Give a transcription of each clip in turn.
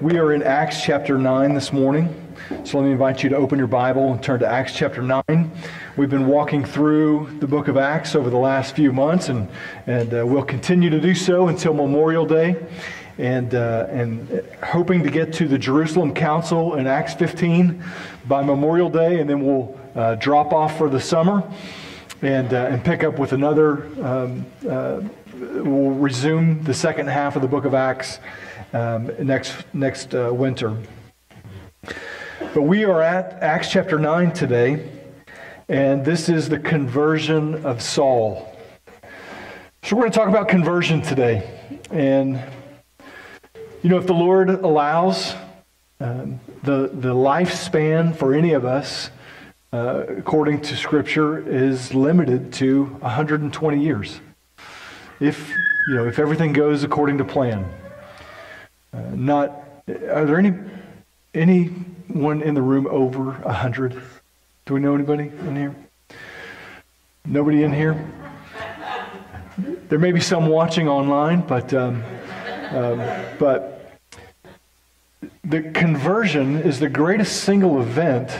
We are in Acts chapter 9 this morning. So let me invite you to open your Bible and turn to Acts chapter 9. We've been walking through the book of Acts over the last few months, and, and uh, we'll continue to do so until Memorial Day. And, uh, and hoping to get to the Jerusalem Council in Acts 15 by Memorial Day, and then we'll uh, drop off for the summer and, uh, and pick up with another. Um, uh, we'll resume the second half of the book of Acts um, next, next uh, winter. But we are at Acts chapter 9 today, and this is the conversion of Saul. So we're going to talk about conversion today. And, you know, if the Lord allows, um, the, the lifespan for any of us, uh, according to Scripture, is limited to 120 years. If, you know, if everything goes according to plan. Uh, not, are there any, anyone in the room over a 100? Do we know anybody in here? Nobody in here? There may be some watching online, but, um, um, but the conversion is the greatest single event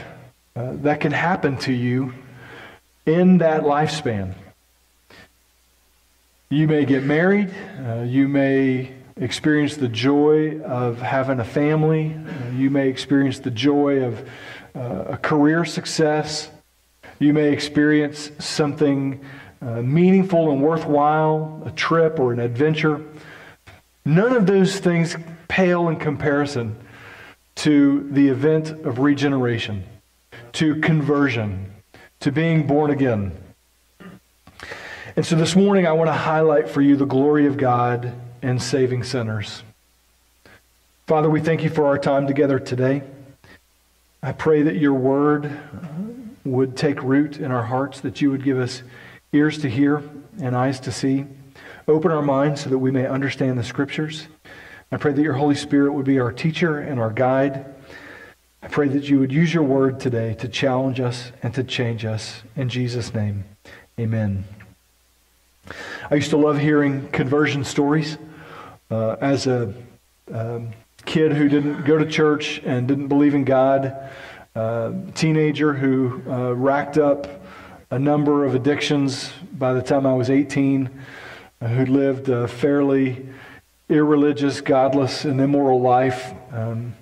uh, that can happen to you in that lifespan. You may get married, uh, you may experience the joy of having a family. You may experience the joy of uh, a career success. You may experience something uh, meaningful and worthwhile, a trip or an adventure. None of those things pale in comparison to the event of regeneration, to conversion, to being born again. And so this morning, I want to highlight for you the glory of God and saving sinners. Father, we thank you for our time together today. I pray that your word would take root in our hearts, that you would give us ears to hear and eyes to see. Open our minds so that we may understand the scriptures. I pray that your Holy Spirit would be our teacher and our guide. I pray that you would use your word today to challenge us and to change us. In Jesus' name, amen. I used to love hearing conversion stories. Uh, as a um, kid who didn't go to church and didn't believe in God, uh, teenager who uh, racked up a number of addictions by the time I was 18, uh, who lived a fairly irreligious, godless, and immoral life. Um,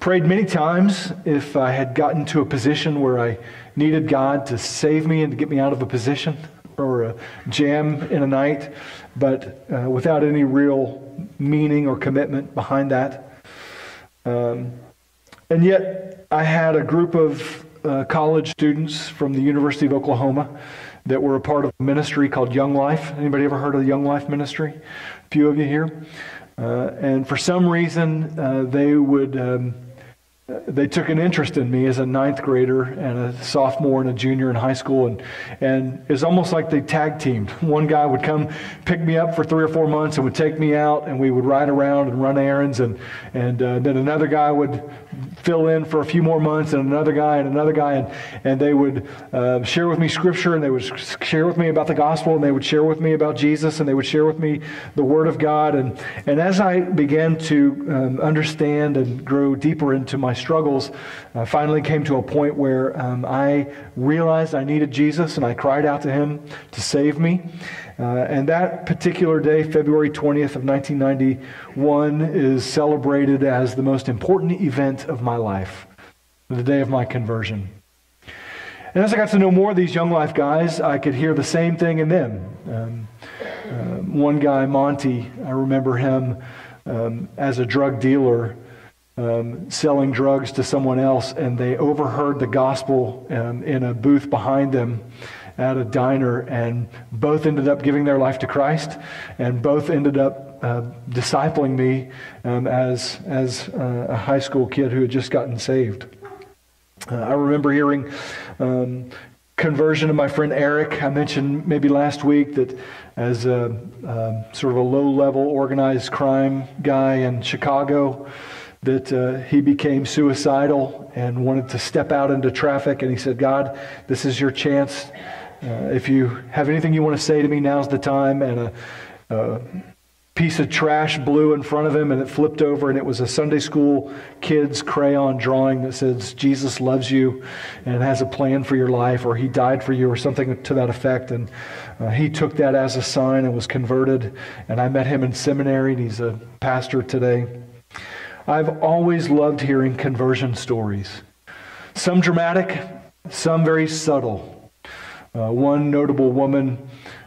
prayed many times if I had gotten to a position where I needed God to save me and to get me out of a position or a jam in a night, but uh, without any real meaning or commitment behind that. Um, and yet, I had a group of uh, college students from the University of Oklahoma that were a part of a ministry called Young Life. Anybody ever heard of the Young Life ministry? A few of you here. Uh, and for some reason, uh, they would. Um, they took an interest in me as a ninth grader and a sophomore and a junior in high school and and it's almost like they tag teamed. One guy would come pick me up for three or four months and would take me out and we would ride around and run errands and and uh, then another guy would fill in for a few more months and another guy and another guy and and they would uh, share with me scripture and they would share with me about the gospel and they would share with me about jesus and they would share with me the word of god and and as i began to um, understand and grow deeper into my struggles, I finally came to a point where um, I realized I needed Jesus and I cried out to him to save me. Uh, and that particular day, February 20th of 1991, is celebrated as the most important event of my life, the day of my conversion. And as I got to know more of these Young Life guys, I could hear the same thing in them. Um, uh, one guy, Monty, I remember him um, as a drug dealer um, selling drugs to someone else, and they overheard the gospel um, in a booth behind them at a diner, and both ended up giving their life to Christ, and both ended up uh, discipling me um, as, as uh, a high school kid who had just gotten saved. Uh, I remember hearing um, conversion of my friend Eric. I mentioned maybe last week that as a, um, sort of a low level organized crime guy in Chicago, that uh, he became suicidal and wanted to step out into traffic. And he said, God, this is your chance. Uh, if you have anything you want to say to me, now's the time. And a, a piece of trash blew in front of him and it flipped over and it was a Sunday school kid's crayon drawing that says Jesus loves you and has a plan for your life or he died for you or something to that effect and uh, he took that as a sign and was converted and I met him in seminary and he's a pastor today. I've always loved hearing conversion stories. Some dramatic, some very subtle. Uh, one notable woman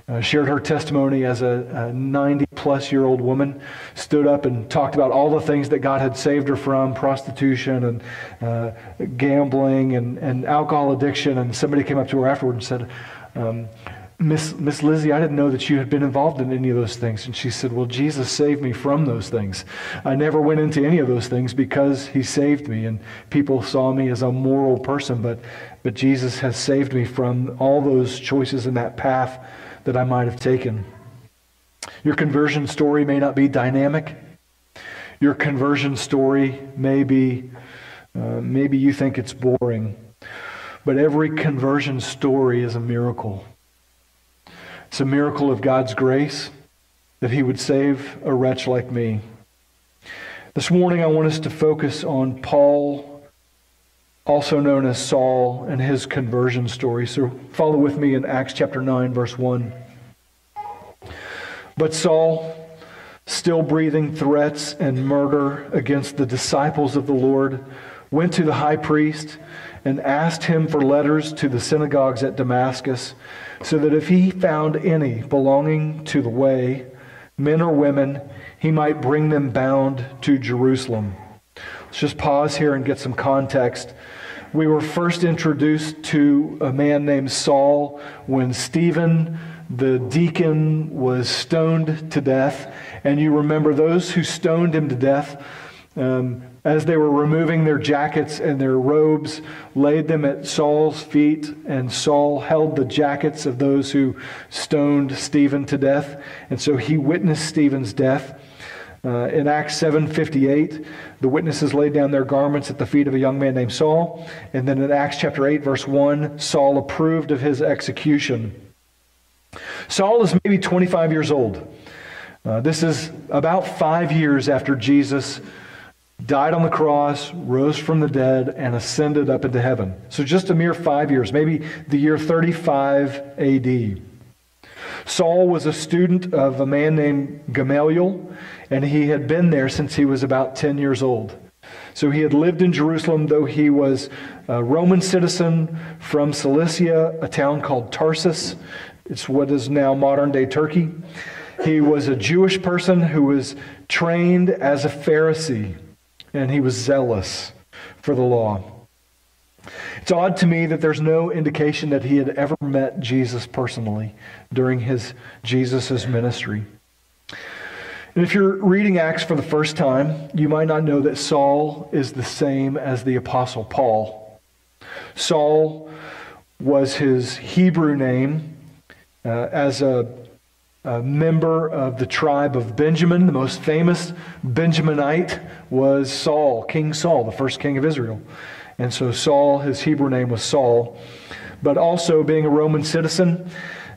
uh, shared her testimony as a 90 plus year old woman, stood up and talked about all the things that God had saved her from prostitution and uh, gambling and, and alcohol addiction. And somebody came up to her afterward and said, um, Miss, Miss Lizzie, I didn't know that you had been involved in any of those things. And she said, Well, Jesus saved me from those things. I never went into any of those things because he saved me. And people saw me as a moral person, but, but Jesus has saved me from all those choices in that path that I might have taken. Your conversion story may not be dynamic. Your conversion story may be, uh, maybe you think it's boring. But every conversion story is a miracle. It's a miracle of God's grace that He would save a wretch like me. This morning, I want us to focus on Paul, also known as Saul, and his conversion story. So follow with me in Acts chapter 9, verse 1. But Saul, still breathing threats and murder against the disciples of the Lord, went to the high priest and asked him for letters to the synagogues at Damascus, so that if he found any belonging to the way, men or women, he might bring them bound to Jerusalem. Let's just pause here and get some context. We were first introduced to a man named Saul when Stephen the deacon was stoned to death. And you remember those who stoned him to death, um, as they were removing their jackets and their robes, laid them at Saul's feet, and Saul held the jackets of those who stoned Stephen to death. And so he witnessed Stephen's death. Uh, in Acts 7:58, the witnesses laid down their garments at the feet of a young man named Saul. And then in Acts chapter 8, verse 1, Saul approved of his execution. Saul is maybe 25 years old. Uh, this is about five years after Jesus died on the cross, rose from the dead, and ascended up into heaven. So just a mere five years, maybe the year 35 AD. Saul was a student of a man named Gamaliel, and he had been there since he was about 10 years old. So he had lived in Jerusalem, though he was a Roman citizen from Cilicia, a town called Tarsus. It's what is now modern day Turkey. He was a Jewish person who was trained as a Pharisee, and he was zealous for the law. It's odd to me that there's no indication that he had ever met Jesus personally during his Jesus' ministry. And if you're reading Acts for the first time, you might not know that Saul is the same as the Apostle Paul. Saul was his Hebrew name, uh, as a, a, member of the tribe of Benjamin. The most famous Benjaminite was Saul, King Saul, the first king of Israel. And so Saul, his Hebrew name was Saul. But also, being a Roman citizen,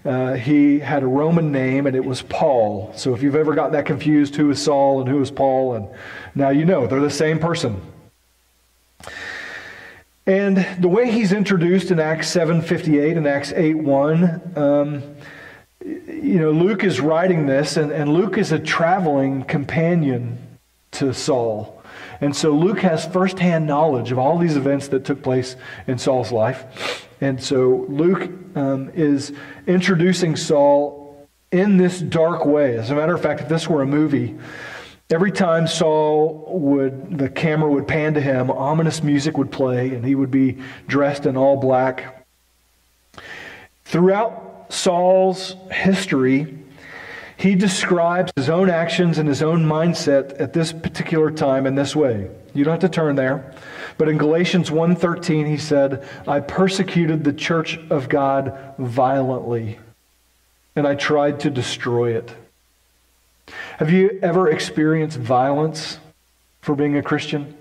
uh, he had a Roman name and it was Paul. So if you've ever gotten that confused, who is Saul and who is Paul, and now you know they're the same person. And the way he's introduced in Acts 7.58 and Acts 8.1, um, you know, Luke is writing this, and, and Luke is a traveling companion to Saul. And so Luke has firsthand knowledge of all these events that took place in Saul's life. And so Luke um, is introducing Saul in this dark way. As a matter of fact, if this were a movie, Every time Saul would, the camera would pan to him, ominous music would play, and he would be dressed in all black. Throughout Saul's history, he describes his own actions and his own mindset at this particular time in this way. You don't have to turn there. But in Galatians 1:13 he said, "I persecuted the church of God violently, and I tried to destroy it." Have you ever experienced violence for being a Christian?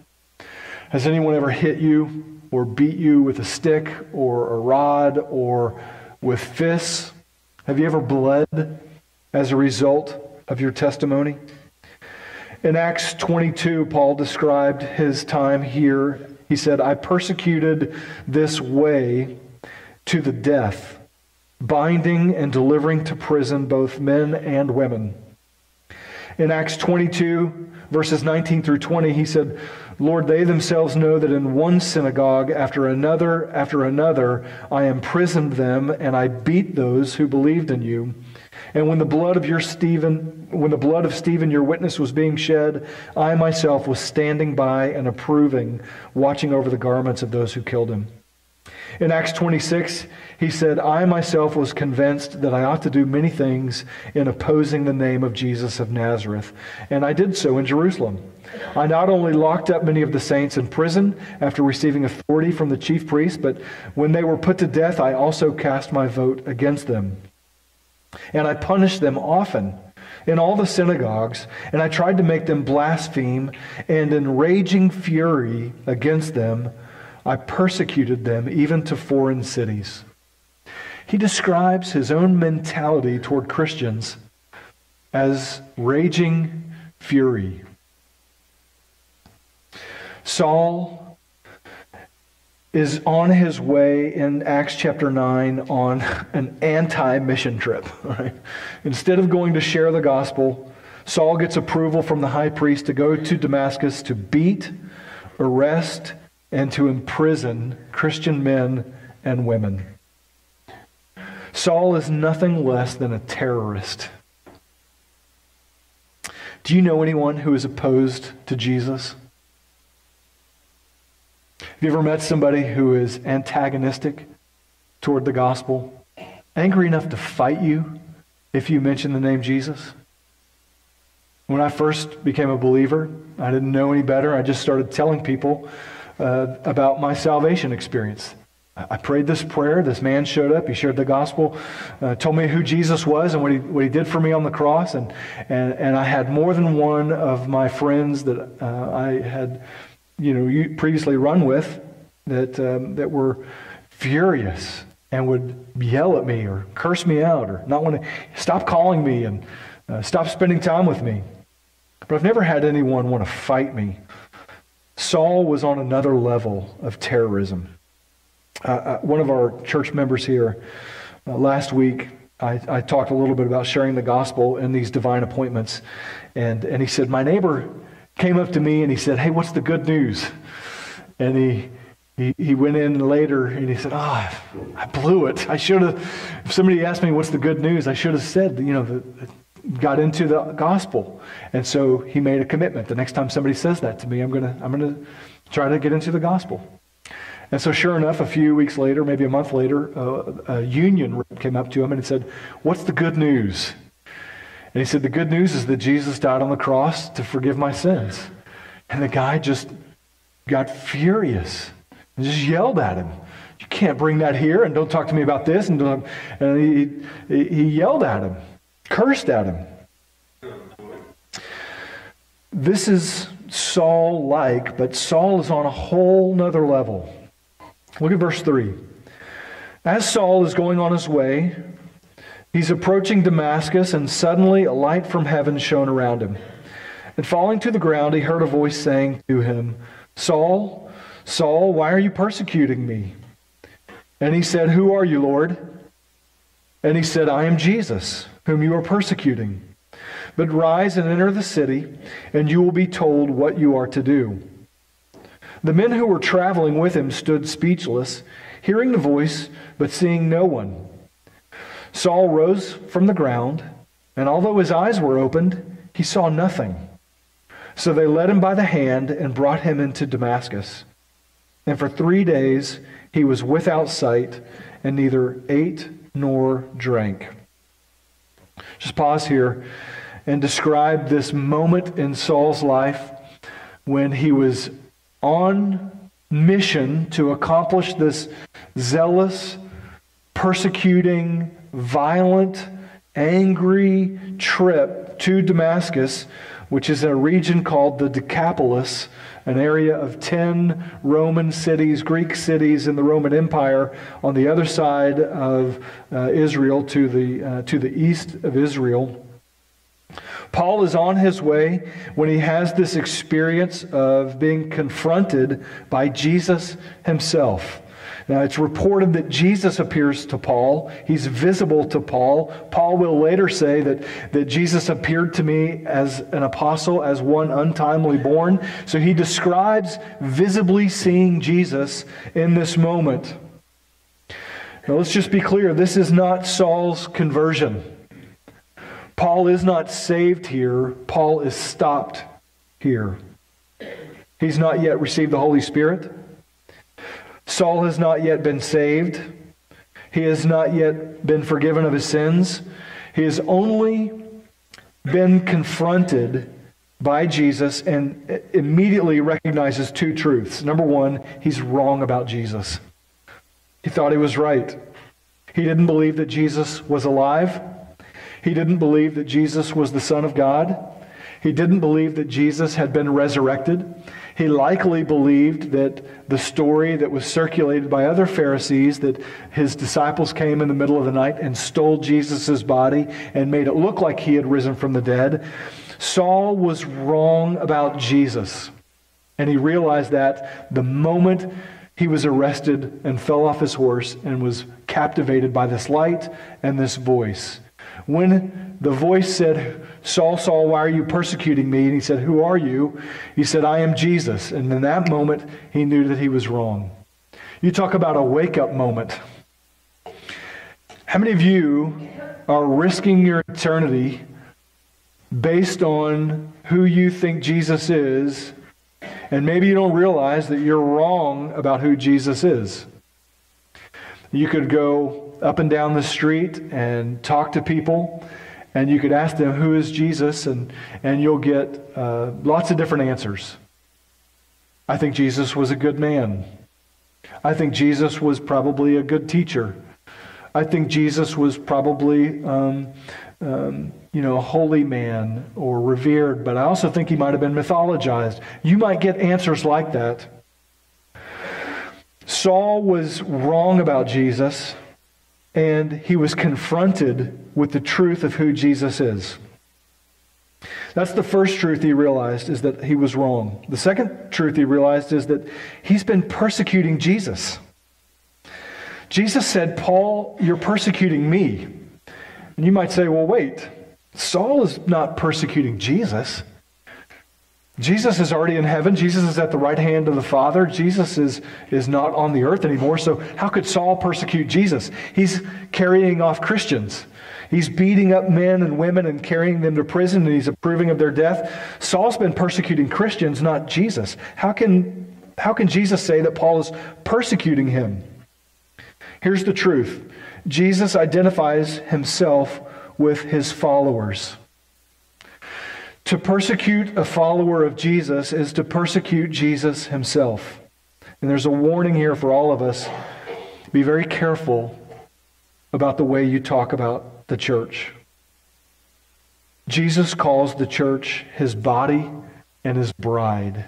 Has anyone ever hit you or beat you with a stick or a rod or with fists? Have you ever bled as a result of your testimony. In Acts 22, Paul described his time here. He said, I persecuted this way to the death, binding and delivering to prison both men and women. In Acts 22, verses 19 through 20, he said, Lord, they themselves know that in one synagogue after another after another I imprisoned them and I beat those who believed in you. And when the blood of your Stephen, when the blood of Stephen, your witness, was being shed, I myself was standing by and approving, watching over the garments of those who killed him. In Acts 26, he said, I myself was convinced that I ought to do many things in opposing the name of Jesus of Nazareth, and I did so in Jerusalem. I not only locked up many of the saints in prison after receiving authority from the chief priests, but when they were put to death, I also cast my vote against them. And I punished them often in all the synagogues, and I tried to make them blaspheme, and in raging fury against them, I persecuted them even to foreign cities. He describes his own mentality toward Christians as raging fury. Saul is on his way in Acts chapter 9 on an anti mission trip. Right? Instead of going to share the gospel, Saul gets approval from the high priest to go to Damascus to beat, arrest, and to imprison Christian men and women. Saul is nothing less than a terrorist. Do you know anyone who is opposed to Jesus? Have you ever met somebody who is antagonistic toward the gospel? Angry enough to fight you if you mention the name Jesus? When I first became a believer, I didn't know any better. I just started telling people uh, about my salvation experience. I prayed this prayer. This man showed up. He shared the gospel, uh, told me who Jesus was and what he, what he did for me on the cross. And, and, and I had more than one of my friends that uh, I had you know, previously run with that, um, that were furious and would yell at me or curse me out or not want to stop calling me and uh, stop spending time with me. But I've never had anyone want to fight me Saul was on another level of terrorism. Uh, uh, one of our church members here uh, last week, I, I, talked a little bit about sharing the gospel in these divine appointments. And, and he said, My neighbor came up to me and he said, Hey, what's the good news? And he, he, he went in later and he said, Oh, I blew it. I should have, if somebody asked me what's the good news, I should have said, you know, the, got into the gospel. And so he made a commitment. The next time somebody says that to me, I'm going to I'm going to try to get into the gospel. And so, sure enough, a few weeks later, maybe a month later, uh, a union rep came up to him and said, What's the good news? And he said, The good news is that Jesus died on the cross to forgive my sins. And the guy just got furious and just yelled at him. You can't bring that here and don't talk to me about this. And, and he, he yelled at him cursed at him. This is Saul like, but Saul is on a whole nother level. Look at verse 3. As Saul is going on his way, he's approaching Damascus, and suddenly a light from heaven shone around him. And falling to the ground, he heard a voice saying to him, Saul, Saul, why are you persecuting me? And he said, Who are you, Lord? And he said, I am Jesus whom you are persecuting. But rise and enter the city, and you will be told what you are to do. The men who were traveling with him stood speechless, hearing the voice, but seeing no one. Saul rose from the ground, and although his eyes were opened, he saw nothing. So they led him by the hand and brought him into Damascus. And for three days he was without sight, and neither ate nor drank. Just pause here and describe this moment in Saul's life when he was on mission to accomplish this zealous, persecuting, violent, angry trip to Damascus, which is a region called the Decapolis, an area of 10 Roman cities, Greek cities in the Roman Empire on the other side of uh, Israel to the, uh, to the east of Israel. Paul is on his way when he has this experience of being confronted by Jesus himself. Now, it's reported that Jesus appears to Paul. He's visible to Paul. Paul will later say that, that Jesus appeared to me as an apostle, as one untimely born. So he describes visibly seeing Jesus in this moment. Now, let's just be clear this is not Saul's conversion. Paul is not saved here, Paul is stopped here. He's not yet received the Holy Spirit. Saul has not yet been saved. He has not yet been forgiven of his sins. He has only been confronted by Jesus and immediately recognizes two truths. Number one, he's wrong about Jesus. He thought he was right. He didn't believe that Jesus was alive. He didn't believe that Jesus was the Son of God. He didn't believe that Jesus had been resurrected. He likely believed that the story that was circulated by other Pharisees that his disciples came in the middle of the night and stole Jesus' body and made it look like he had risen from the dead. Saul was wrong about Jesus. And he realized that the moment he was arrested and fell off his horse and was captivated by this light and this voice. When the voice said, Saul, Saul, why are you persecuting me? And he said, Who are you? He said, I am Jesus. And in that moment, he knew that he was wrong. You talk about a wake up moment. How many of you are risking your eternity based on who you think Jesus is, and maybe you don't realize that you're wrong about who Jesus is? You could go up and down the street and talk to people and you could ask them, Who is Jesus? and, and you'll get uh, lots of different answers. I think Jesus was a good man. I think Jesus was probably a good teacher. I think Jesus was probably, um, um, you know, a holy man or revered, but I also think he might have been mythologized. You might get answers like that. Saul was wrong about Jesus and he was confronted with the truth of who Jesus is. That's the first truth he realized is that he was wrong. The second truth he realized is that he's been persecuting Jesus. Jesus said, Paul, you're persecuting me. And you might say, well, wait, Saul is not persecuting Jesus. Jesus is already in heaven. Jesus is at the right hand of the Father. Jesus is, is not on the earth anymore. So, how could Saul persecute Jesus? He's carrying off Christians. He's beating up men and women and carrying them to prison, and he's approving of their death. Saul's been persecuting Christians, not Jesus. How can, how can Jesus say that Paul is persecuting him? Here's the truth Jesus identifies himself with his followers. To persecute a follower of Jesus is to persecute Jesus himself. And there's a warning here for all of us. Be very careful about the way you talk about the church. Jesus calls the church his body and his bride.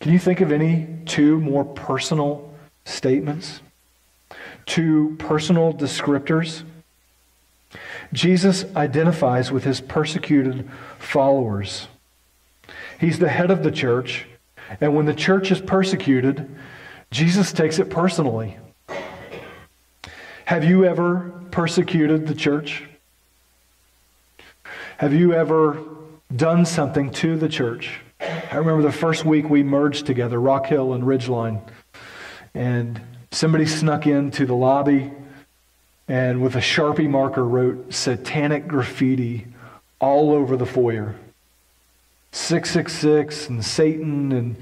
Can you think of any two more personal statements? Two personal descriptors? Jesus identifies with his persecuted followers. He's the head of the church, and when the church is persecuted, Jesus takes it personally. Have you ever persecuted the church? Have you ever done something to the church? I remember the first week we merged together, Rock Hill and Ridgeline, and somebody snuck into the lobby and with a Sharpie marker wrote satanic graffiti all over the foyer. 666 and Satan and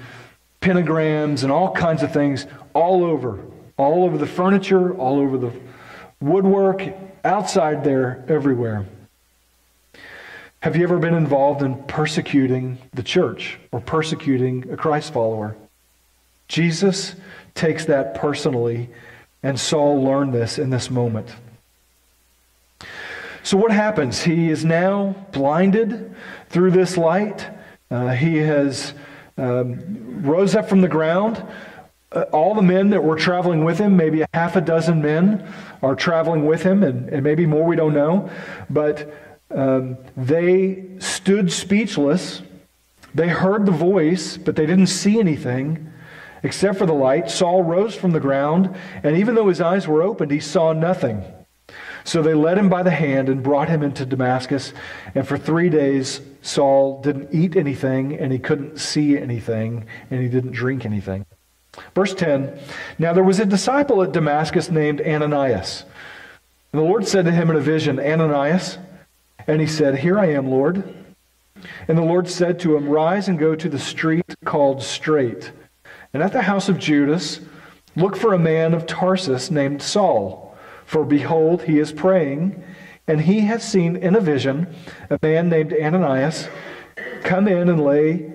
pentagrams and all kinds of things all over. All over the furniture, all over the woodwork, outside there, everywhere. Have you ever been involved in persecuting the church or persecuting a Christ follower? Jesus takes that personally and Saul learned this in this moment. So, what happens? He is now blinded through this light. Uh, he has um, rose up from the ground. Uh, all the men that were traveling with him, maybe a half a dozen men, are traveling with him, and, and maybe more, we don't know. But um, they stood speechless. They heard the voice, but they didn't see anything except for the light. Saul rose from the ground, and even though his eyes were opened, he saw nothing. So they led him by the hand and brought him into Damascus. And for three days, Saul didn't eat anything, and he couldn't see anything, and he didn't drink anything. Verse 10 Now there was a disciple at Damascus named Ananias. And the Lord said to him in a vision, Ananias. And he said, Here I am, Lord. And the Lord said to him, Rise and go to the street called Straight. And at the house of Judas, look for a man of Tarsus named Saul. For behold, he is praying, and he has seen in a vision a man named Ananias come in and lay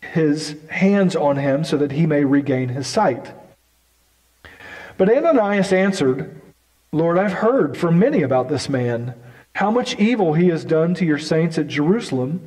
his hands on him so that he may regain his sight. But Ananias answered, Lord, I've heard from many about this man, how much evil he has done to your saints at Jerusalem.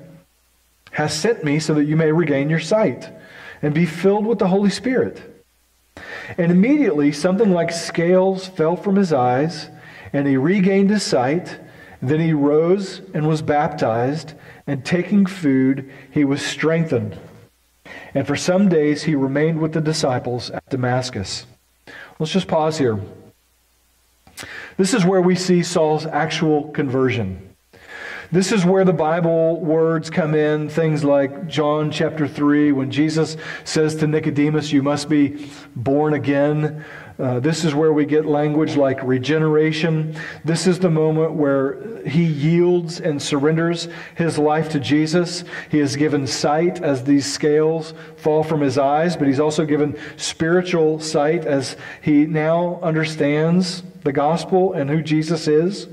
has sent me so that you may regain your sight and be filled with the Holy Spirit. And immediately something like scales fell from his eyes, and he regained his sight. Then he rose and was baptized, and taking food, he was strengthened. And for some days he remained with the disciples at Damascus. Let's just pause here. This is where we see Saul's actual conversion. This is where the Bible words come in, things like John chapter 3, when Jesus says to Nicodemus, You must be born again. Uh, this is where we get language like regeneration. This is the moment where he yields and surrenders his life to Jesus. He is given sight as these scales fall from his eyes, but he's also given spiritual sight as he now understands the gospel and who Jesus is.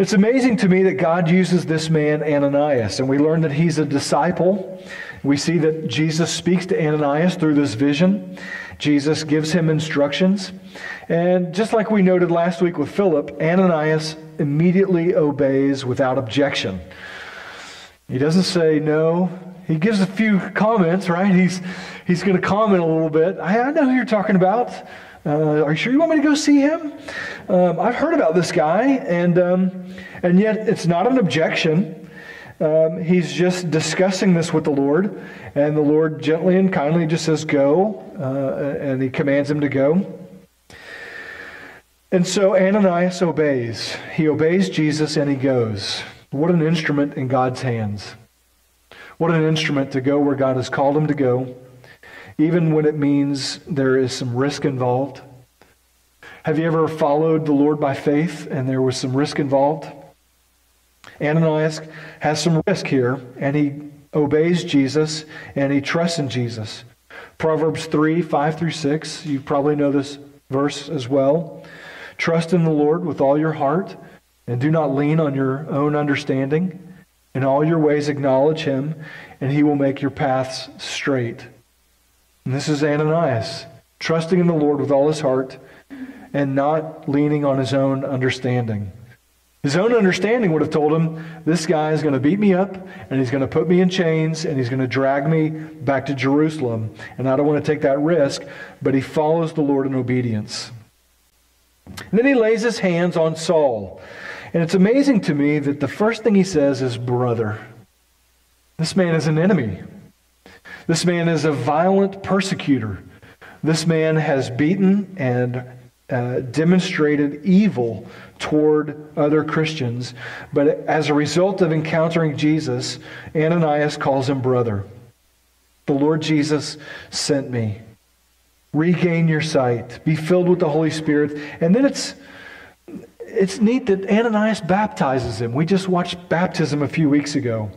It's amazing to me that God uses this man, Ananias, and we learn that he's a disciple. We see that Jesus speaks to Ananias through this vision. Jesus gives him instructions. And just like we noted last week with Philip, Ananias immediately obeys without objection. He doesn't say no. He gives a few comments, right? He's, he's going to comment a little bit. I, I know who you're talking about. Uh, are you sure you want me to go see him? Um, I've heard about this guy, and, um, and yet it's not an objection. Um, he's just discussing this with the Lord, and the Lord gently and kindly just says, Go, uh, and he commands him to go. And so Ananias obeys. He obeys Jesus and he goes. What an instrument in God's hands. What an instrument to go where God has called him to go even when it means there is some risk involved. Have you ever followed the Lord by faith and there was some risk involved? Ananias has some risk here, and he obeys Jesus and he trusts in Jesus. Proverbs 3 5 through 6, you probably know this verse as well. Trust in the Lord with all your heart, and do not lean on your own understanding. In all your ways acknowledge him, and he will make your paths straight. And this is Ananias, trusting in the Lord with all his heart and not leaning on his own understanding. His own understanding would have told him, This guy is going to beat me up, and he's going to put me in chains, and he's going to drag me back to Jerusalem. And I don't want to take that risk, but he follows the Lord in obedience. And then he lays his hands on Saul. And it's amazing to me that the first thing he says is, Brother. This man is an enemy. This man is a violent persecutor. This man has beaten and uh, demonstrated evil toward other Christians. But as a result of encountering Jesus, Ananias calls him brother. The Lord Jesus sent me. Regain your sight. Be filled with the Holy Spirit. And then it's it's neat that Ananias baptizes him. We just watched baptism a few weeks ago.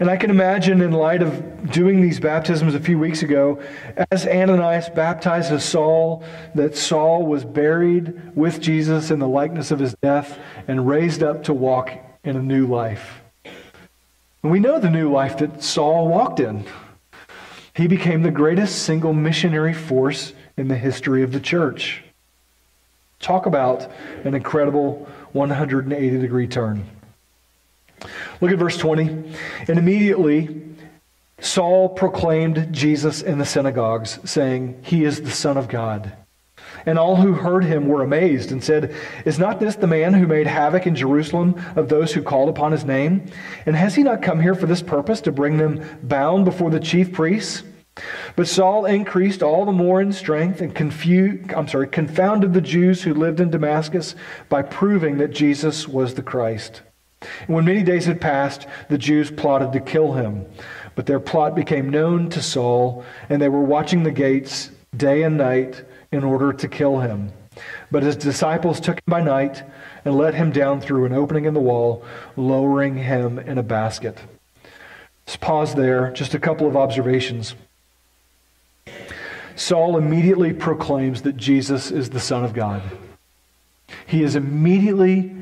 And I can imagine, in light of doing these baptisms a few weeks ago, as Ananias baptized Saul, that Saul was buried with Jesus in the likeness of his death and raised up to walk in a new life. And we know the new life that Saul walked in. He became the greatest single missionary force in the history of the church. Talk about an incredible 180 degree turn. Look at verse 20. And immediately Saul proclaimed Jesus in the synagogues, saying, He is the Son of God. And all who heard him were amazed and said, Is not this the man who made havoc in Jerusalem of those who called upon his name? And has he not come here for this purpose, to bring them bound before the chief priests? But Saul increased all the more in strength and confused, I'm sorry, confounded the Jews who lived in Damascus by proving that Jesus was the Christ. And when many days had passed, the Jews plotted to kill him. But their plot became known to Saul, and they were watching the gates day and night in order to kill him. But his disciples took him by night and let him down through an opening in the wall, lowering him in a basket. Let's pause there. Just a couple of observations. Saul immediately proclaims that Jesus is the Son of God. He is immediately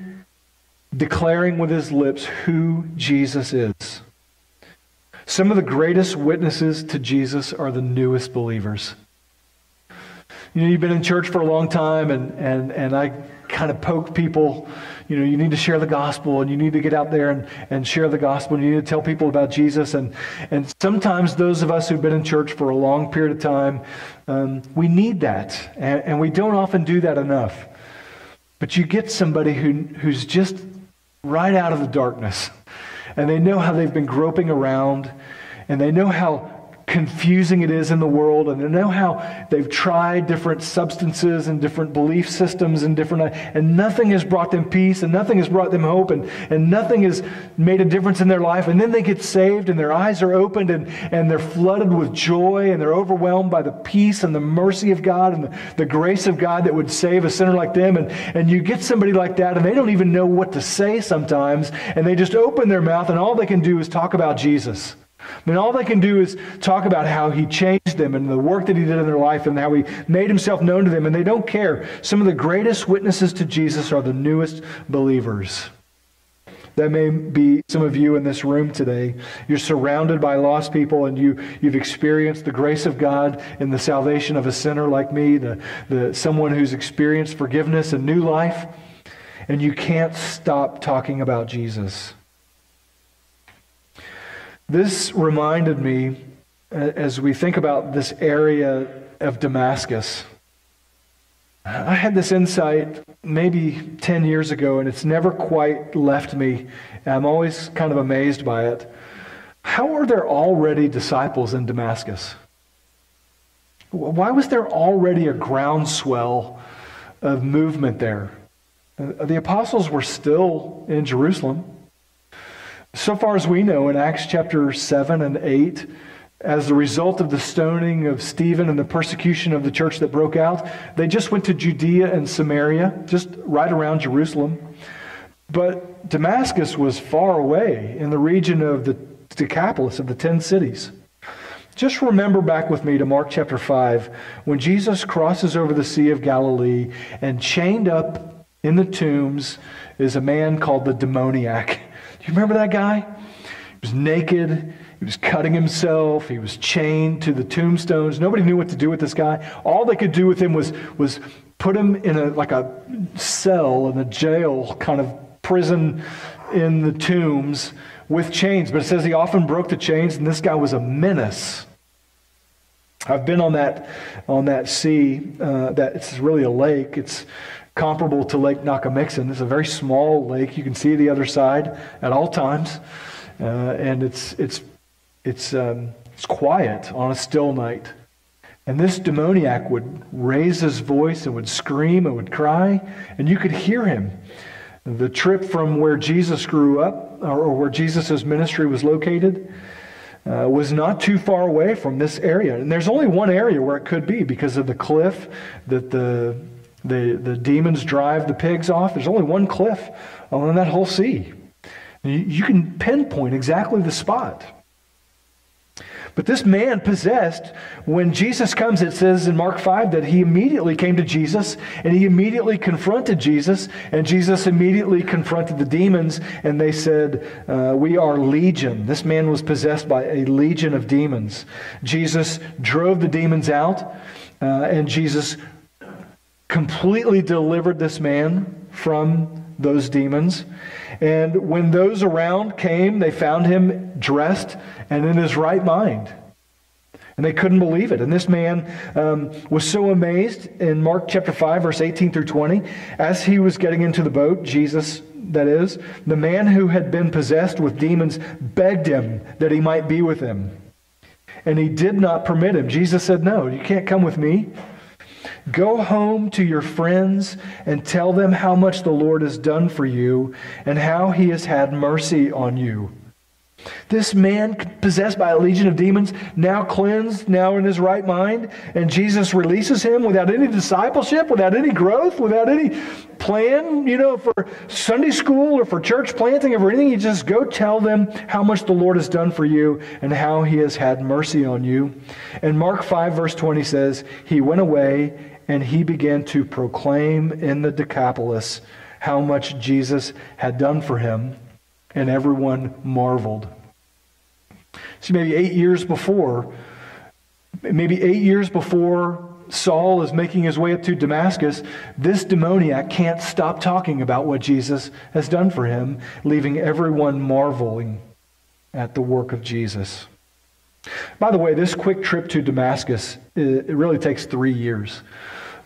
declaring with his lips who Jesus is. Some of the greatest witnesses to Jesus are the newest believers. You know, you've been in church for a long time, and, and, and I kind of poke people, you know, you need to share the gospel and you need to get out there and, and share the gospel and you need to tell people about Jesus. And, and sometimes those of us who've been in church for a long period of time, um, we need that. And, and we don't often do that enough. But you get somebody who, who's just right out of the darkness. And they know how they've been groping around, and they know how confusing it is in the world, and they know how they've tried different substances and different belief systems and different, and nothing has brought them peace, and nothing has brought them hope, and, and nothing has made a difference in their life. And then they get saved, and their eyes are opened, and, and they're flooded with joy, and they're overwhelmed by the peace and the mercy of God and the, the grace of God that would save a sinner like them. And, and you get somebody like that, and they don't even know what to say sometimes, and they just open their mouth, and all they can do is talk about Jesus. I mean, all they can do is talk about how he changed them and the work that he did in their life and how he made himself known to them, and they don't care. Some of the greatest witnesses to Jesus are the newest believers. That may be some of you in this room today. You're surrounded by lost people and you, you've experienced the grace of God in the salvation of a sinner like me, the, the, someone who's experienced forgiveness and new life, and you can't stop talking about Jesus. This reminded me as we think about this area of Damascus. I had this insight maybe 10 years ago, and it's never quite left me. I'm always kind of amazed by it. How are there already disciples in Damascus? Why was there already a groundswell of movement there? Uh, the apostles were still in Jerusalem. So far as we know, in Acts chapter 7 and 8, as a result of the stoning of Stephen and the persecution of the church that broke out, they just went to Judea and Samaria, just right around Jerusalem. But Damascus was far away in the region of the Decapolis, of the ten cities. Just remember back with me to Mark chapter 5, when Jesus crosses over the Sea of Galilee and chained up in the tombs is a man called the demoniac. You remember that guy? He was naked. He was cutting himself. He was chained to the tombstones. Nobody knew what to do with this guy. All they could do with him was, was put him in a, like a cell in a jail kind of prison in the tombs with chains. But it says he often broke the chains, and this guy was a menace. I've been on that on that sea. Uh, that it's really a lake. It's comparable to Lake Nockamixon. It's a very small lake. You can see the other side at all times, uh, and it's it's it's um, it's quiet on a still night. And this demoniac would raise his voice and would scream and would cry, and you could hear him. The trip from where Jesus grew up, or where Jesus' ministry was located, uh, was not too far away from this area. And there's only one area where it could be because of the cliff that the the, the demons drive the pigs off. There's only one cliff on that whole sea. You can pinpoint exactly the spot. But this man possessed, when Jesus comes, it says in Mark 5 that he immediately came to Jesus and he immediately confronted Jesus, and Jesus immediately confronted the demons, and they said, uh, We are legion. This man was possessed by a legion of demons. Jesus drove the demons out, uh, and Jesus completely delivered this man from those demons. And when those around came, they found him dressed and in his right mind. And they couldn't believe it. And this man um, was so amazed in Mark chapter 5, verse 18 through 20. As he was getting into the boat, Jesus, that is, the man who had been possessed with demons begged him that he might be with him. And he did not permit him. Jesus said, No, you can't come with me. Go home to your friends and tell them how much the Lord has done for you and how he has had mercy on you. This man, possessed by a legion of demons, now cleansed, now in his right mind, and Jesus releases him without any discipleship, without any growth, without any plan, you know, for Sunday school or for church planting or anything. You just go tell them how much the Lord has done for you and how he has had mercy on you. And Mark 5, verse 20 says, He went away and he began to proclaim in the Decapolis how much Jesus had done for him and everyone marveled. See, maybe eight years before, maybe eight years before Saul is making his way up to Damascus, this demoniac can't stop talking about what Jesus has done for him, leaving everyone marveling at the work of Jesus. By the way, this quick trip to Damascus, it really takes three years.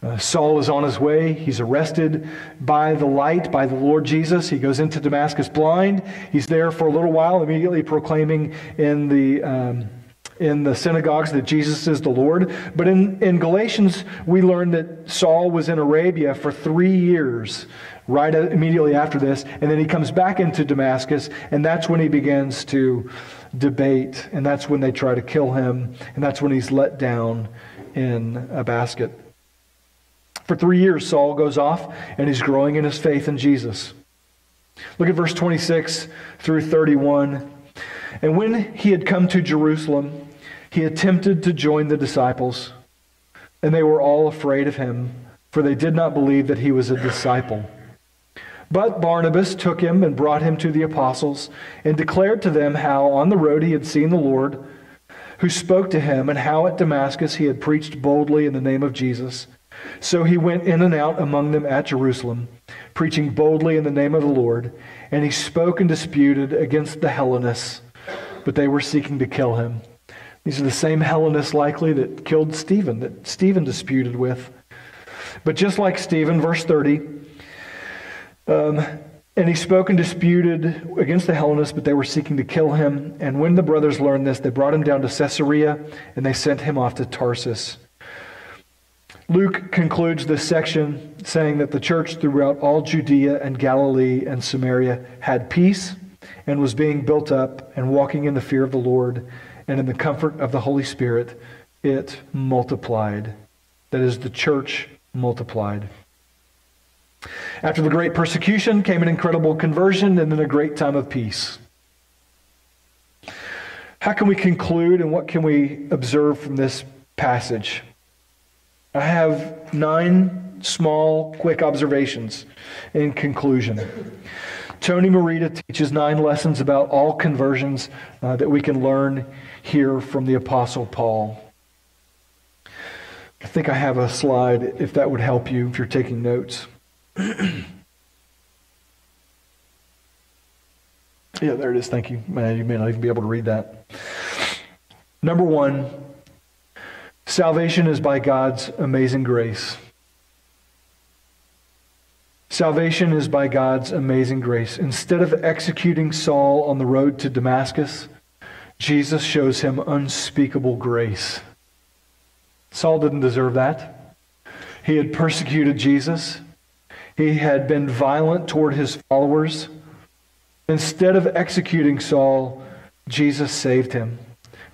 Uh, Saul is on his way. He's arrested by the light, by the Lord Jesus. He goes into Damascus blind. He's there for a little while, immediately proclaiming in the. Um, in the synagogues that Jesus is the Lord. But in, in Galatians, we learn that Saul was in Arabia for three years, right immediately after this. And then he comes back into Damascus, and that's when he begins to debate. And that's when they try to kill him. And that's when he's let down in a basket. For three years, Saul goes off and he's growing in his faith in Jesus. Look at verse 26 through 31. And when he had come to Jerusalem, he attempted to join the disciples, and they were all afraid of him, for they did not believe that he was a disciple. But Barnabas took him and brought him to the apostles, and declared to them how on the road he had seen the Lord, who spoke to him, and how at Damascus he had preached boldly in the name of Jesus. So he went in and out among them at Jerusalem, preaching boldly in the name of the Lord, and he spoke and disputed against the Hellenists, but they were seeking to kill him. These are the same Hellenists likely that killed Stephen, that Stephen disputed with. But just like Stephen, verse 30, um, and he spoke and disputed against the Hellenists, but they were seeking to kill him. And when the brothers learned this, they brought him down to Caesarea, and they sent him off to Tarsus. Luke concludes this section saying that the church throughout all Judea and Galilee and Samaria had peace and was being built up and walking in the fear of the Lord and in the comfort of the Holy Spirit. It multiplied. That is, the church multiplied. After the great persecution came an incredible conversion and then a great time of peace. How can we conclude and what can we observe from this passage? I have nine small, quick observations in conclusion. Tony Merida teaches nine lessons about all conversions uh, that we can learn here from the Apostle Paul. I think I have a slide if that would help you if you're taking notes. yeah, there it is. Thank you. Man, you may not even be able to read that. Number one, Salvation is by God's amazing grace. Salvation is by God's amazing grace. Instead of executing Saul on the road to Damascus, Jesus shows him unspeakable grace. Saul didn't deserve that. He had persecuted Jesus. He had been violent toward his followers. Instead of executing Saul, Jesus saved him.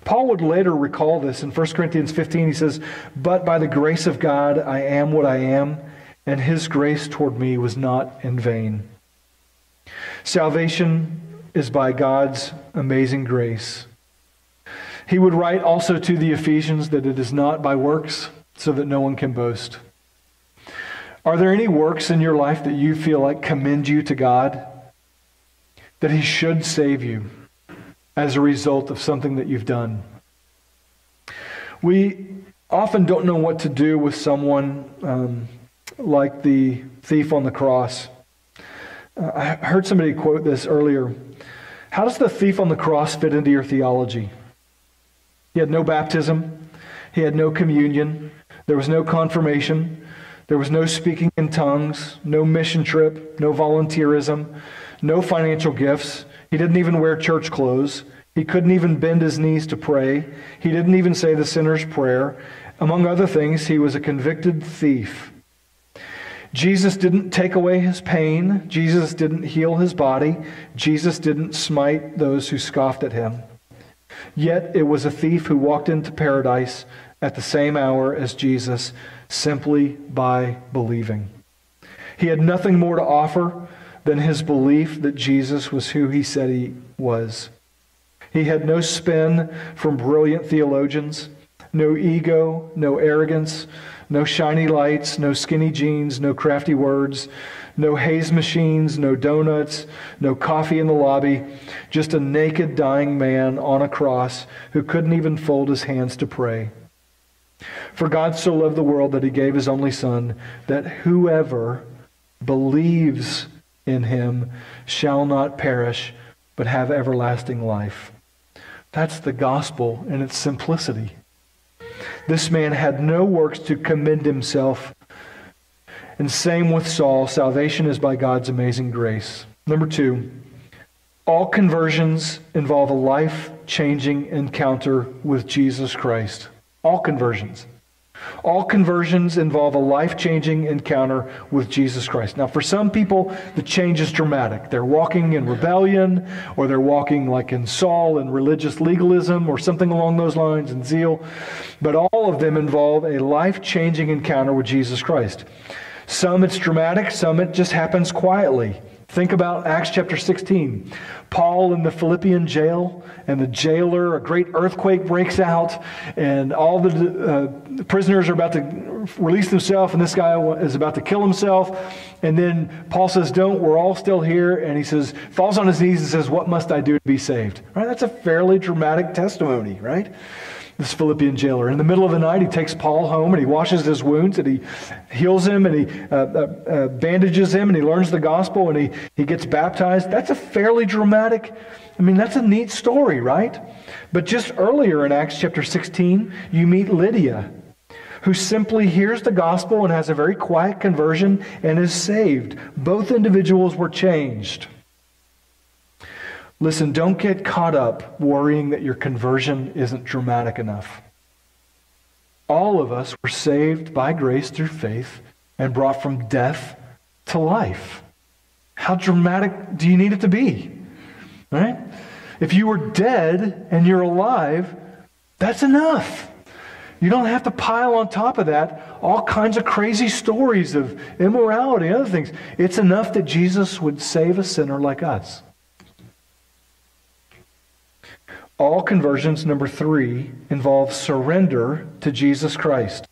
Paul would later recall this in 1 Corinthians 15. He says, But by the grace of God I am what I am, and his grace toward me was not in vain. Salvation is by God's amazing grace. He would write also to the Ephesians that it is not by works, so that no one can boast. Are there any works in your life that you feel like commend you to God? That He should save you as a result of something that you've done? We often don't know what to do with someone um, like the thief on the cross. Uh, I heard somebody quote this earlier. How does the thief on the cross fit into your theology? He had no baptism, he had no communion, there was no confirmation, there was no speaking in tongues, no mission trip, no volunteerism, no financial gifts. He didn't even wear church clothes. He couldn't even bend his knees to pray. He didn't even say the sinner's prayer. Among other things, he was a convicted thief. Jesus didn't take away his pain. Jesus didn't heal his body. Jesus didn't smite those who scoffed at him. Yet it was a thief who walked into paradise at the same hour as Jesus simply by believing. He had nothing more to offer than his belief that Jesus was who he said he was. He had no spin from brilliant theologians, no ego, no arrogance, no shiny lights, no skinny jeans, no crafty words, no haze machines, no donuts, no coffee in the lobby, just a naked, dying man on a cross who couldn't even fold his hands to pray. For God so loved the world that he gave his only Son, that whoever believes in him shall not perish, but have everlasting life. That's the gospel in its simplicity. This man had no works to commend himself. And same with Saul. Salvation is by God's amazing grace. Number two, all conversions involve a life changing encounter with Jesus Christ. All conversions. All conversions involve a life changing encounter with Jesus Christ. Now, for some people, the change is dramatic. They're walking in rebellion, or they're walking like in Saul in religious legalism, or something along those lines in zeal. But all of them involve a life changing encounter with Jesus Christ. Some it's dramatic, some it just happens quietly. Think about Acts chapter 16. Paul in the Philippian jail, and the jailer, a great earthquake breaks out, and all the uh, prisoners are about to release themselves, and this guy is about to kill himself. And then Paul says, Don't, we're all still here. And he says, falls on his knees and says, What must I do to be saved? Right? That's a fairly dramatic testimony, right? this Philippian jailer. In the middle of the night, he takes Paul home and he washes his wounds and he heals him and he uh, uh, uh, bandages him and he learns the gospel and he, he gets baptized. That's a fairly dramatic, I mean, that's a neat story, right? But just earlier in Acts chapter 16, you meet Lydia, who simply hears the gospel and has a very quiet conversion and is saved. Both individuals were changed. Listen, don't get caught up worrying that your conversion isn't dramatic enough. All of us were saved by grace through faith and brought from death to life. How dramatic do you need it to be? Right? If you were dead and you're alive, that's enough. You don't have to pile on top of that all kinds of crazy stories of immorality and other things. It's enough that Jesus would save a sinner like us. All conversions, number three, involve surrender to Jesus Christ.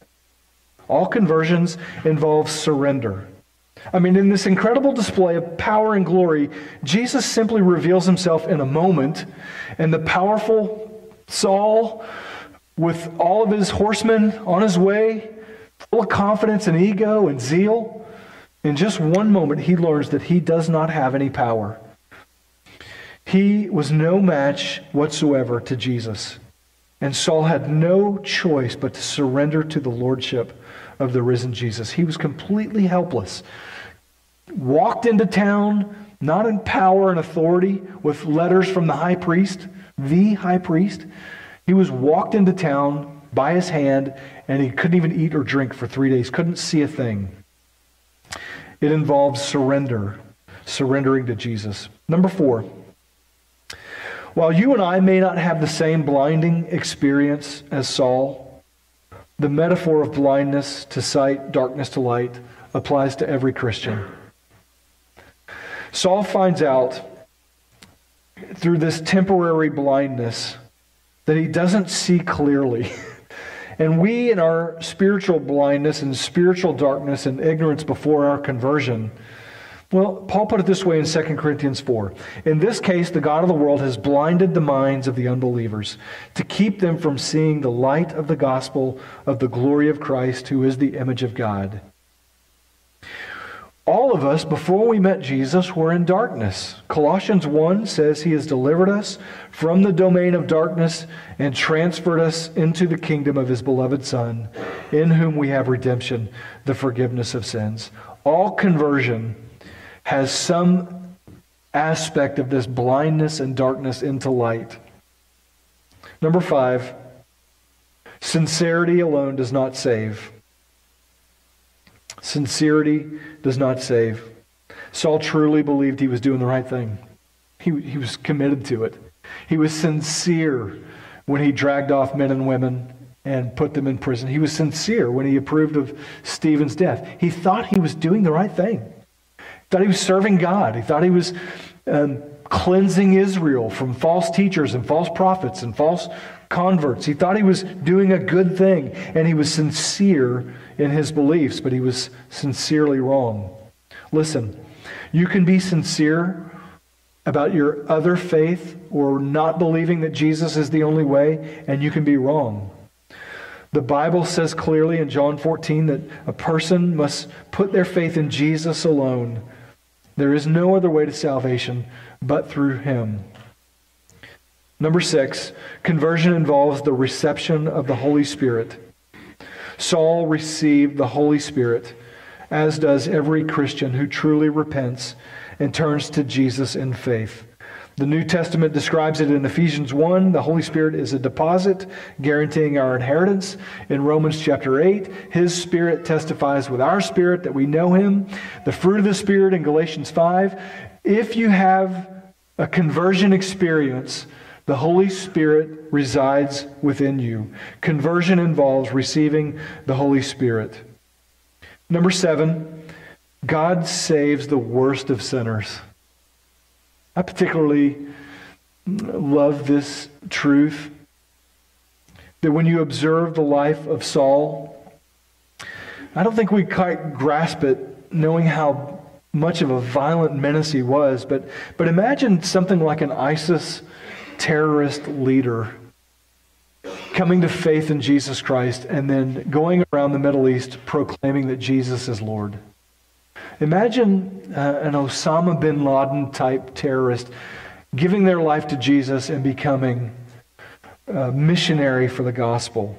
All conversions involve surrender. I mean, in this incredible display of power and glory, Jesus simply reveals himself in a moment, and the powerful Saul, with all of his horsemen on his way, full of confidence and ego and zeal, in just one moment, he learns that he does not have any power. He was no match whatsoever to Jesus. And Saul had no choice but to surrender to the lordship of the risen Jesus. He was completely helpless. Walked into town, not in power and authority, with letters from the high priest, the high priest. He was walked into town by his hand, and he couldn't even eat or drink for three days, couldn't see a thing. It involves surrender, surrendering to Jesus. Number four, while you and I may not have the same blinding experience as Saul, the metaphor of blindness to sight, darkness to light, applies to every Christian. Saul finds out through this temporary blindness that he doesn't see clearly. And we, in our spiritual blindness and spiritual darkness and ignorance before our conversion, well, Paul put it this way in 2 Corinthians 4. In this case, the God of the world has blinded the minds of the unbelievers to keep them from seeing the light of the gospel of the glory of Christ, who is the image of God. All of us, before we met Jesus, were in darkness. Colossians 1 says he has delivered us from the domain of darkness and transferred us into the kingdom of his beloved Son, in whom we have redemption, the forgiveness of sins. All conversion has some aspect of this blindness and darkness into light. Number five, sincerity alone does not save. Sincerity does not save. Saul truly believed he was doing the right thing. He, he was committed to it. He was sincere when he dragged off men and women and put them in prison. He was sincere when he approved of Stephen's death. He thought he was doing the right thing. He thought he was serving God. He thought he was um, cleansing Israel from false teachers and false prophets and false converts. He thought he was doing a good thing, and he was sincere in his beliefs, but he was sincerely wrong. Listen, you can be sincere about your other faith or not believing that Jesus is the only way, and you can be wrong. The Bible says clearly in John 14 that a person must put their faith in Jesus alone. There is no other way to salvation but through him. Number six, conversion involves the reception of the Holy Spirit. Saul received the Holy Spirit, as does every Christian who truly repents and turns to Jesus in faith. The New Testament describes it in Ephesians 1. The Holy Spirit is a deposit guaranteeing our inheritance. In Romans chapter 8, His Spirit testifies with our spirit that we know Him. The fruit of the Spirit in Galatians 5. If you have a conversion experience, the Holy Spirit resides within you. Conversion involves receiving the Holy Spirit. Number seven, God saves the worst of sinners. I particularly love this truth that when you observe the life of Saul, I don't think we quite grasp it knowing how much of a violent menace he was, but, but imagine something like an ISIS terrorist leader coming to faith in Jesus Christ and then going around the Middle East proclaiming that Jesus is Lord. Imagine uh, an Osama bin Laden type terrorist giving their life to Jesus and becoming a missionary for the gospel.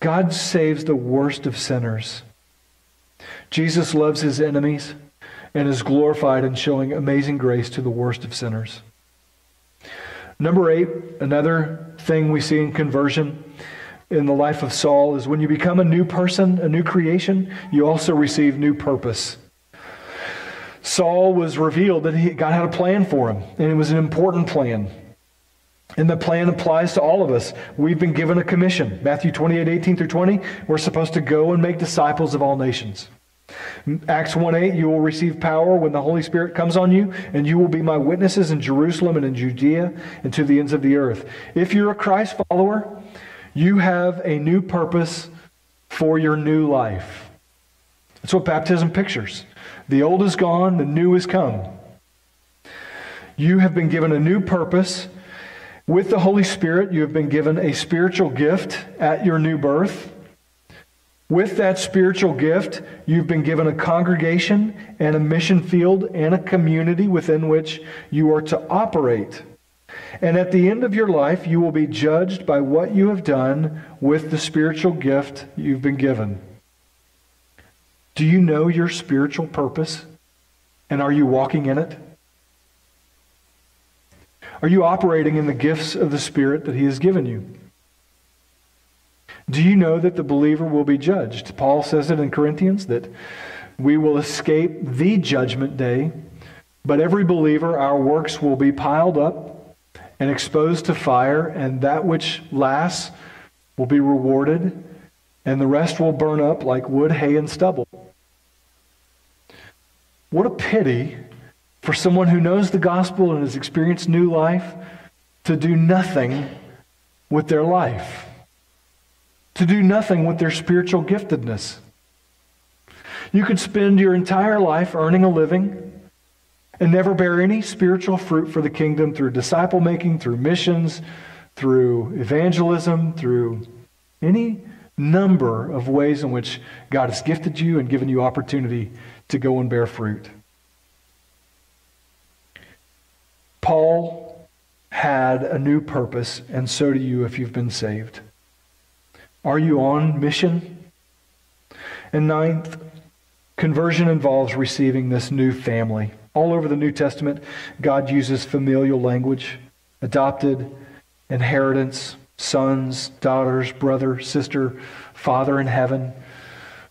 God saves the worst of sinners. Jesus loves his enemies and is glorified in showing amazing grace to the worst of sinners. Number eight, another thing we see in conversion in the life of Saul is when you become a new person, a new creation, you also receive new purpose. Saul was revealed that he, God had a plan for him, and it was an important plan. And the plan applies to all of us. We've been given a commission. Matthew 28, 18 through 20, we're supposed to go and make disciples of all nations. Acts 1 8, you will receive power when the Holy Spirit comes on you, and you will be my witnesses in Jerusalem and in Judea and to the ends of the earth. If you're a Christ follower, you have a new purpose for your new life. That's what baptism pictures. The old is gone, the new is come. You have been given a new purpose. With the Holy Spirit, you have been given a spiritual gift at your new birth. With that spiritual gift, you've been given a congregation and a mission field and a community within which you are to operate. And at the end of your life, you will be judged by what you have done with the spiritual gift you've been given. Do you know your spiritual purpose? And are you walking in it? Are you operating in the gifts of the Spirit that He has given you? Do you know that the believer will be judged? Paul says it in Corinthians that we will escape the judgment day, but every believer, our works will be piled up and exposed to fire, and that which lasts will be rewarded, and the rest will burn up like wood, hay, and stubble. What a pity for someone who knows the gospel and has experienced new life to do nothing with their life, to do nothing with their spiritual giftedness. You could spend your entire life earning a living and never bear any spiritual fruit for the kingdom through disciple making, through missions, through evangelism, through any number of ways in which God has gifted you and given you opportunity to go and bear fruit. Paul had a new purpose, and so do you if you've been saved. Are you on mission? And ninth, conversion involves receiving this new family. All over the New Testament, God uses familial language, adopted, inheritance, sons, daughters, brother, sister, father in heaven.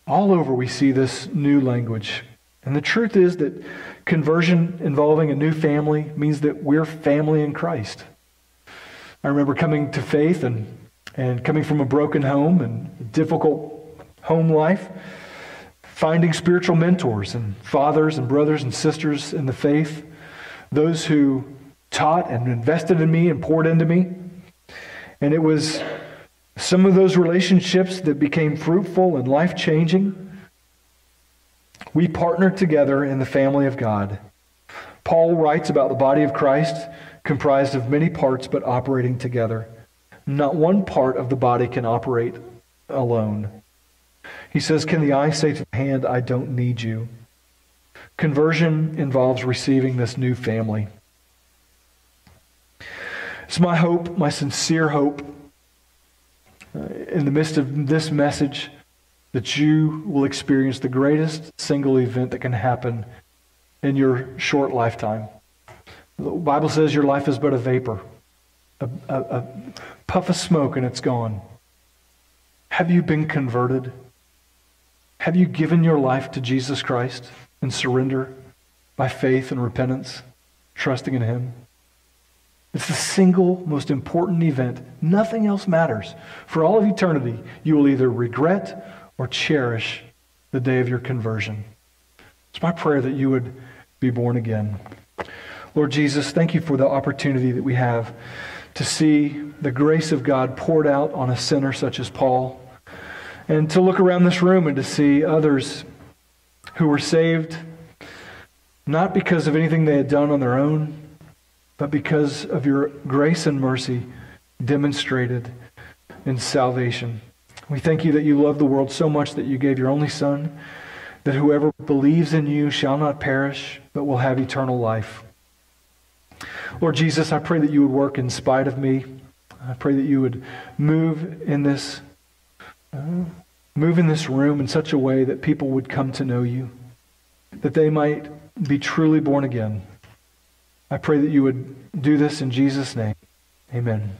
All over we see this new language. And the truth is that conversion involving a new family means that we're family in Christ. I remember coming to faith and, and coming from a broken home and difficult home life, finding spiritual mentors and fathers and brothers and sisters in the faith, those who taught and invested in me and poured into me. And it was some of those relationships that became fruitful and life changing. We partnered together in the family of God. Paul writes about the body of Christ comprised of many parts but operating together. Not one part of the body can operate alone. He says, Can the eye say to the hand, I don't need you? Conversion involves receiving this new family. It's my hope, my sincere hope, uh, in the midst of this message, that you will experience the greatest single event that can happen in your short lifetime. The Bible says your life is but a vapor, a, a, a puff of smoke, and it's gone. Have you been converted? Have you given your life to Jesus Christ and surrender by faith and repentance, trusting in Him? It's the single most important event. Nothing else matters. For all of eternity, you will either regret or cherish the day of your conversion. It's my prayer that you would be born again. Lord Jesus, thank you for the opportunity that we have to see the grace of God poured out on a sinner such as Paul, and to look around this room and to see others who were saved not because of anything they had done on their own but because of your grace and mercy demonstrated in salvation. We thank you that you love the world so much that you gave your only Son, that whoever believes in you shall not perish, but will have eternal life. Lord Jesus, I pray that you would work in spite of me. I pray that you would move in this uh, move in this room in such a way that people would come to know you, that they might be truly born again. I pray that you would do this in Jesus' name. Amen.